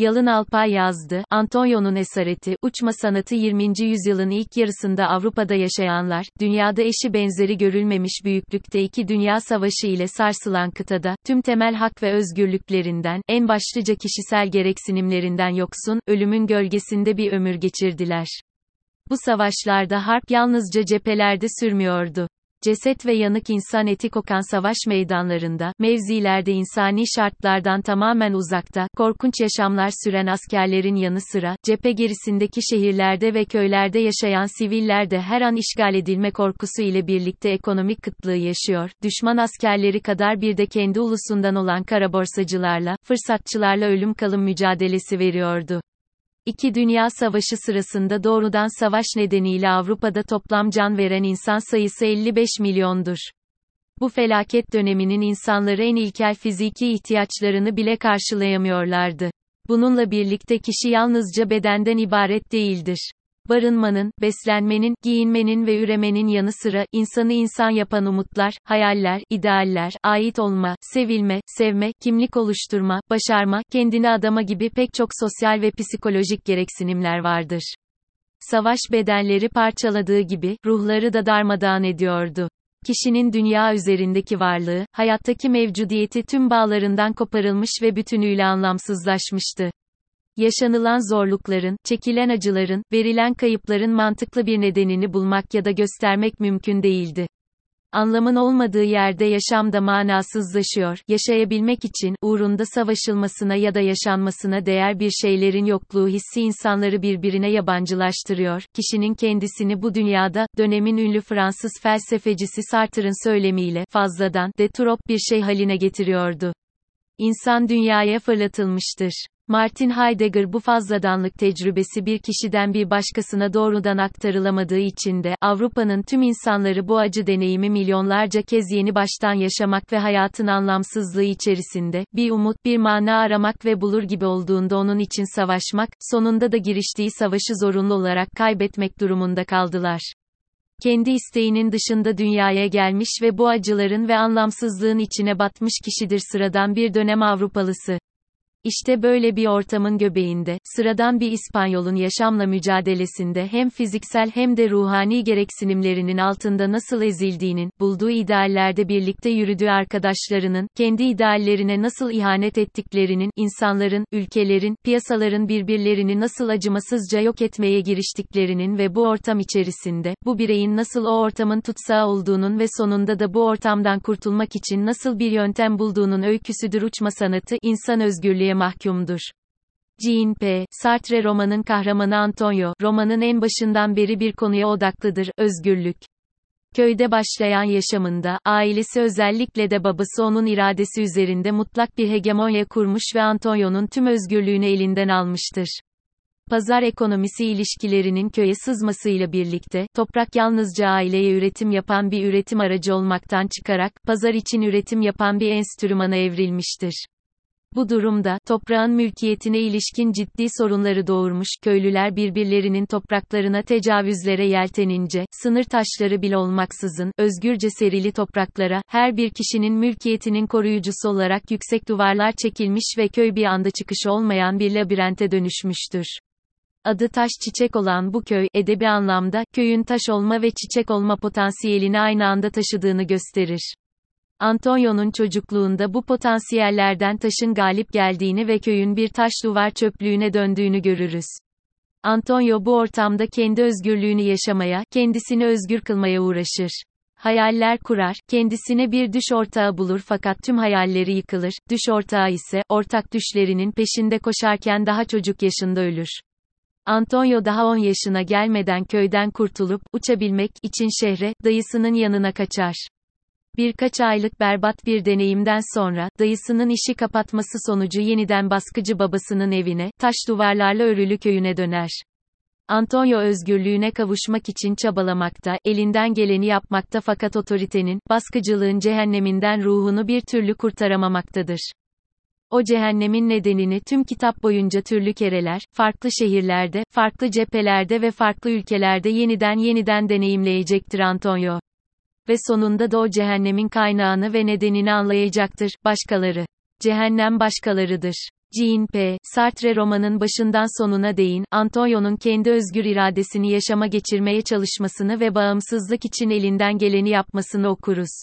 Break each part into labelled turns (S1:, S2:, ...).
S1: Yalın Alpay yazdı, Antonio'nun esareti, uçma sanatı 20. yüzyılın ilk yarısında Avrupa'da yaşayanlar, dünyada eşi benzeri görülmemiş büyüklükte iki dünya savaşı ile sarsılan kıtada, tüm temel hak ve özgürlüklerinden, en başlıca kişisel gereksinimlerinden yoksun, ölümün gölgesinde bir ömür geçirdiler. Bu savaşlarda harp yalnızca cephelerde sürmüyordu. Ceset ve yanık insan eti kokan savaş meydanlarında, mevzilerde insani şartlardan tamamen uzakta, korkunç yaşamlar süren askerlerin yanı sıra, cephe gerisindeki şehirlerde ve köylerde yaşayan siviller de her an işgal edilme korkusu ile birlikte ekonomik kıtlığı yaşıyor, düşman askerleri kadar bir de kendi ulusundan olan karaborsacılarla, fırsatçılarla ölüm kalım mücadelesi veriyordu. İki Dünya Savaşı sırasında doğrudan savaş nedeniyle Avrupa'da toplam can veren insan sayısı 55 milyondur. Bu felaket döneminin insanları en ilkel fiziki ihtiyaçlarını bile karşılayamıyorlardı. Bununla birlikte kişi yalnızca bedenden ibaret değildir barınmanın, beslenmenin, giyinmenin ve üremenin yanı sıra, insanı insan yapan umutlar, hayaller, idealler, ait olma, sevilme, sevme, kimlik oluşturma, başarma, kendini adama gibi pek çok sosyal ve psikolojik gereksinimler vardır. Savaş bedenleri parçaladığı gibi, ruhları da darmadağın ediyordu. Kişinin dünya üzerindeki varlığı, hayattaki mevcudiyeti tüm bağlarından koparılmış ve bütünüyle anlamsızlaşmıştı yaşanılan zorlukların, çekilen acıların, verilen kayıpların mantıklı bir nedenini bulmak ya da göstermek mümkün değildi. Anlamın olmadığı yerde yaşam da manasızlaşıyor. Yaşayabilmek için uğrunda savaşılmasına ya da yaşanmasına değer bir şeylerin yokluğu hissi insanları birbirine yabancılaştırıyor. Kişinin kendisini bu dünyada dönemin ünlü Fransız felsefecisi Sartre'ın söylemiyle fazladan de trop bir şey haline getiriyordu. İnsan dünyaya fırlatılmıştır. Martin Heidegger bu fazladanlık tecrübesi bir kişiden bir başkasına doğrudan aktarılamadığı için de, Avrupa'nın tüm insanları bu acı deneyimi milyonlarca kez yeni baştan yaşamak ve hayatın anlamsızlığı içerisinde, bir umut, bir mana aramak ve bulur gibi olduğunda onun için savaşmak, sonunda da giriştiği savaşı zorunlu olarak kaybetmek durumunda kaldılar kendi isteğinin dışında dünyaya gelmiş ve bu acıların ve anlamsızlığın içine batmış kişidir sıradan bir dönem Avrupalısı. İşte böyle bir ortamın göbeğinde, sıradan bir İspanyol'un yaşamla mücadelesinde hem fiziksel hem de ruhani gereksinimlerinin altında nasıl ezildiğinin, bulduğu ideallerde birlikte yürüdüğü arkadaşlarının, kendi ideallerine nasıl ihanet ettiklerinin, insanların, ülkelerin, piyasaların birbirlerini nasıl acımasızca yok etmeye giriştiklerinin ve bu ortam içerisinde, bu bireyin nasıl o ortamın tutsağı olduğunun ve sonunda da bu ortamdan kurtulmak için nasıl bir yöntem bulduğunun öyküsüdür uçma sanatı, insan özgürlüğü ölmeye mahkumdur. Jean P. Sartre romanın kahramanı Antonio, romanın en başından beri bir konuya odaklıdır, özgürlük. Köyde başlayan yaşamında, ailesi özellikle de babası onun iradesi üzerinde mutlak bir hegemonya kurmuş ve Antonio'nun tüm özgürlüğünü elinden almıştır. Pazar ekonomisi ilişkilerinin köye sızmasıyla birlikte, toprak yalnızca aileye üretim yapan bir üretim aracı olmaktan çıkarak, pazar için üretim yapan bir enstrümana evrilmiştir. Bu durumda, toprağın mülkiyetine ilişkin ciddi sorunları doğurmuş, köylüler birbirlerinin topraklarına tecavüzlere yeltenince, sınır taşları bile olmaksızın, özgürce serili topraklara, her bir kişinin mülkiyetinin koruyucusu olarak yüksek duvarlar çekilmiş ve köy bir anda çıkışı olmayan bir labirente dönüşmüştür. Adı taş çiçek olan bu köy, edebi anlamda, köyün taş olma ve çiçek olma potansiyelini aynı anda taşıdığını gösterir. Antonio'nun çocukluğunda bu potansiyellerden taşın galip geldiğini ve köyün bir taş duvar çöplüğüne döndüğünü görürüz. Antonio bu ortamda kendi özgürlüğünü yaşamaya, kendisini özgür kılmaya uğraşır. Hayaller kurar, kendisine bir düş ortağı bulur fakat tüm hayalleri yıkılır, düş ortağı ise, ortak düşlerinin peşinde koşarken daha çocuk yaşında ölür. Antonio daha 10 yaşına gelmeden köyden kurtulup, uçabilmek için şehre, dayısının yanına kaçar. Birkaç aylık berbat bir deneyimden sonra, dayısının işi kapatması sonucu yeniden baskıcı babasının evine, taş duvarlarla örülü köyüne döner. Antonio özgürlüğüne kavuşmak için çabalamakta, elinden geleni yapmakta fakat otoritenin, baskıcılığın cehenneminden ruhunu bir türlü kurtaramamaktadır. O cehennemin nedenini tüm kitap boyunca türlü kereler, farklı şehirlerde, farklı cephelerde ve farklı ülkelerde yeniden yeniden deneyimleyecektir Antonio ve sonunda da o cehennemin kaynağını ve nedenini anlayacaktır, başkaları. Cehennem başkalarıdır. Jean P. Sartre romanın başından sonuna değin, Antonio'nun kendi özgür iradesini yaşama geçirmeye çalışmasını ve bağımsızlık için elinden geleni yapmasını okuruz.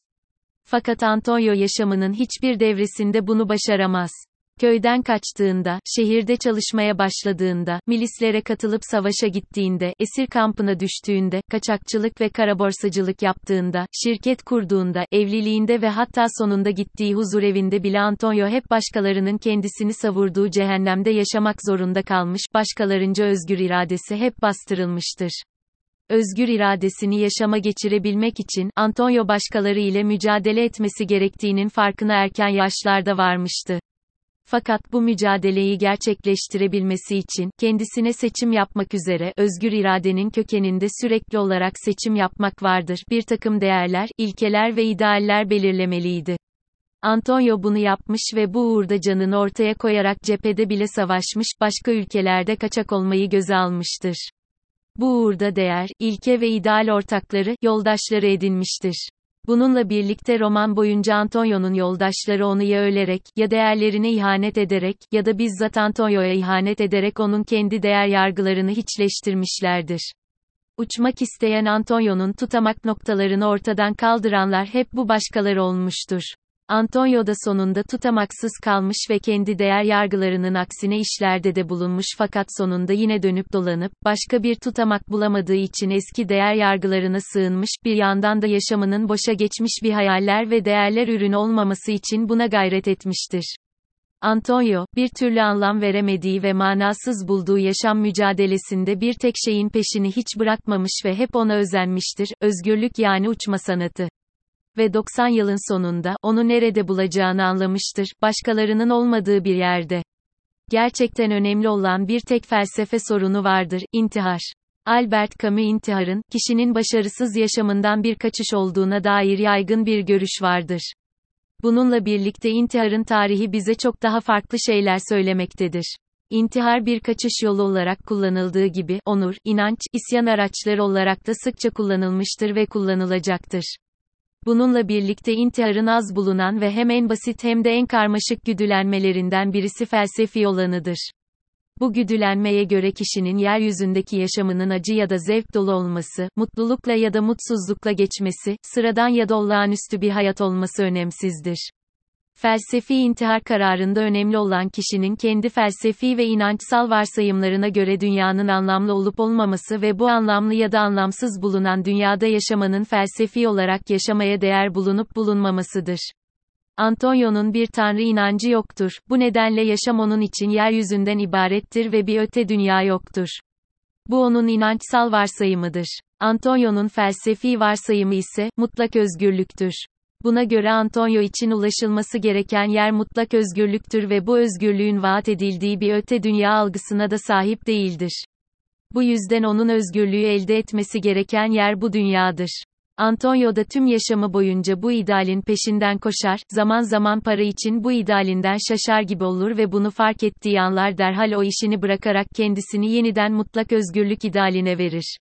S1: Fakat Antonio yaşamının hiçbir devresinde bunu başaramaz. Köyden kaçtığında, şehirde çalışmaya başladığında, milislere katılıp savaşa gittiğinde, esir kampına düştüğünde, kaçakçılık ve karaborsacılık yaptığında, şirket kurduğunda, evliliğinde ve hatta sonunda gittiği huzur evinde bile Antonio hep başkalarının kendisini savurduğu cehennemde yaşamak zorunda kalmış, başkalarınca özgür iradesi hep bastırılmıştır özgür iradesini yaşama geçirebilmek için, Antonio başkaları ile mücadele etmesi gerektiğinin farkına erken yaşlarda varmıştı. Fakat bu mücadeleyi gerçekleştirebilmesi için, kendisine seçim yapmak üzere, özgür iradenin kökeninde sürekli olarak seçim yapmak vardır. Bir takım değerler, ilkeler ve idealler belirlemeliydi. Antonio bunu yapmış ve bu uğurda canını ortaya koyarak cephede bile savaşmış, başka ülkelerde kaçak olmayı göze almıştır. Bu uğurda değer, ilke ve ideal ortakları, yoldaşları edinmiştir. Bununla birlikte roman boyunca Antonio'nun yoldaşları onu ya ölerek, ya değerlerine ihanet ederek, ya da bizzat Antonio'ya ihanet ederek onun kendi değer yargılarını hiçleştirmişlerdir. Uçmak isteyen Antonio'nun tutamak noktalarını ortadan kaldıranlar hep bu başkaları olmuştur. Antonio da sonunda tutamaksız kalmış ve kendi değer yargılarının aksine işlerde de bulunmuş fakat sonunda yine dönüp dolanıp, başka bir tutamak bulamadığı için eski değer yargılarına sığınmış, bir yandan da yaşamının boşa geçmiş bir hayaller ve değerler ürünü olmaması için buna gayret etmiştir. Antonio, bir türlü anlam veremediği ve manasız bulduğu yaşam mücadelesinde bir tek şeyin peşini hiç bırakmamış ve hep ona özenmiştir, özgürlük yani uçma sanatı ve 90 yılın sonunda, onu nerede bulacağını anlamıştır, başkalarının olmadığı bir yerde. Gerçekten önemli olan bir tek felsefe sorunu vardır, intihar. Albert Camus intiharın, kişinin başarısız yaşamından bir kaçış olduğuna dair yaygın bir görüş vardır. Bununla birlikte intiharın tarihi bize çok daha farklı şeyler söylemektedir. İntihar bir kaçış yolu olarak kullanıldığı gibi, onur, inanç, isyan araçları olarak da sıkça kullanılmıştır ve kullanılacaktır. Bununla birlikte intiharın az bulunan ve hem en basit hem de en karmaşık güdülenmelerinden birisi felsefi olanıdır. Bu güdülenmeye göre kişinin yeryüzündeki yaşamının acı ya da zevk dolu olması, mutlulukla ya da mutsuzlukla geçmesi, sıradan ya da olağanüstü bir hayat olması önemsizdir. Felsefi intihar kararında önemli olan kişinin kendi felsefi ve inançsal varsayımlarına göre dünyanın anlamlı olup olmaması ve bu anlamlı ya da anlamsız bulunan dünyada yaşamanın felsefi olarak yaşamaya değer bulunup bulunmamasıdır. Antonio'nun bir tanrı inancı yoktur. Bu nedenle yaşam onun için yeryüzünden ibarettir ve bir öte dünya yoktur. Bu onun inançsal varsayımıdır. Antonio'nun felsefi varsayımı ise mutlak özgürlüktür. Buna göre Antonio için ulaşılması gereken yer mutlak özgürlüktür ve bu özgürlüğün vaat edildiği bir öte dünya algısına da sahip değildir. Bu yüzden onun özgürlüğü elde etmesi gereken yer bu dünyadır. Antonio da tüm yaşamı boyunca bu idealin peşinden koşar, zaman zaman para için bu idealinden şaşar gibi olur ve bunu fark ettiği anlar derhal o işini bırakarak kendisini yeniden mutlak özgürlük idealine verir.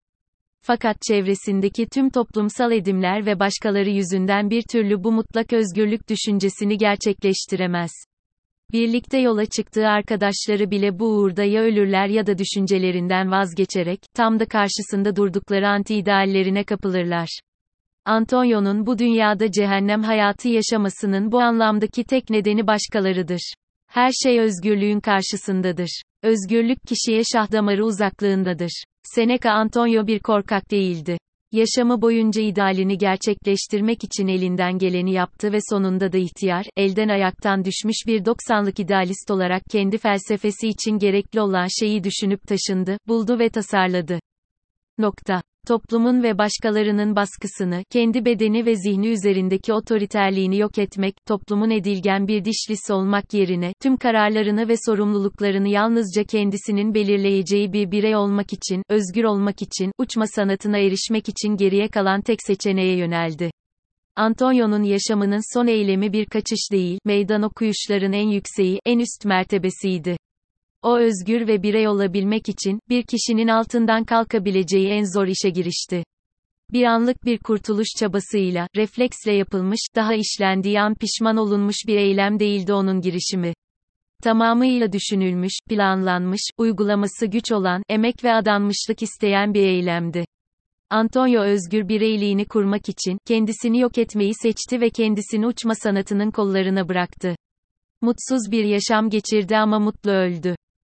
S1: Fakat çevresindeki tüm toplumsal edimler ve başkaları yüzünden bir türlü bu mutlak özgürlük düşüncesini gerçekleştiremez. Birlikte yola çıktığı arkadaşları bile bu uğurda ya ölürler ya da düşüncelerinden vazgeçerek, tam da karşısında durdukları anti-ideallerine kapılırlar. Antonio'nun bu dünyada cehennem hayatı yaşamasının bu anlamdaki tek nedeni başkalarıdır. Her şey özgürlüğün karşısındadır. Özgürlük kişiye şah damarı uzaklığındadır. Seneca Antonio bir korkak değildi. Yaşamı boyunca idealini gerçekleştirmek için elinden geleni yaptı ve sonunda da ihtiyar, elden ayaktan düşmüş bir 90'lık idealist olarak kendi felsefesi için gerekli olan şeyi düşünüp taşındı, buldu ve tasarladı. Nokta toplumun ve başkalarının baskısını, kendi bedeni ve zihni üzerindeki otoriterliğini yok etmek, toplumun edilgen bir dişlisi olmak yerine, tüm kararlarını ve sorumluluklarını yalnızca kendisinin belirleyeceği bir birey olmak için, özgür olmak için, uçma sanatına erişmek için geriye kalan tek seçeneğe yöneldi. Antonio'nun yaşamının son eylemi bir kaçış değil, meydan okuyuşların en yükseği, en üst mertebesiydi. O özgür ve birey olabilmek için, bir kişinin altından kalkabileceği en zor işe girişti. Bir anlık bir kurtuluş çabasıyla, refleksle yapılmış, daha işlendiği an pişman olunmuş bir eylem değildi onun girişimi. Tamamıyla düşünülmüş, planlanmış, uygulaması güç olan, emek ve adanmışlık isteyen bir eylemdi. Antonio özgür bireyliğini kurmak için, kendisini yok etmeyi seçti ve kendisini uçma sanatının kollarına bıraktı. Mutsuz bir yaşam geçirdi ama mutlu öldü.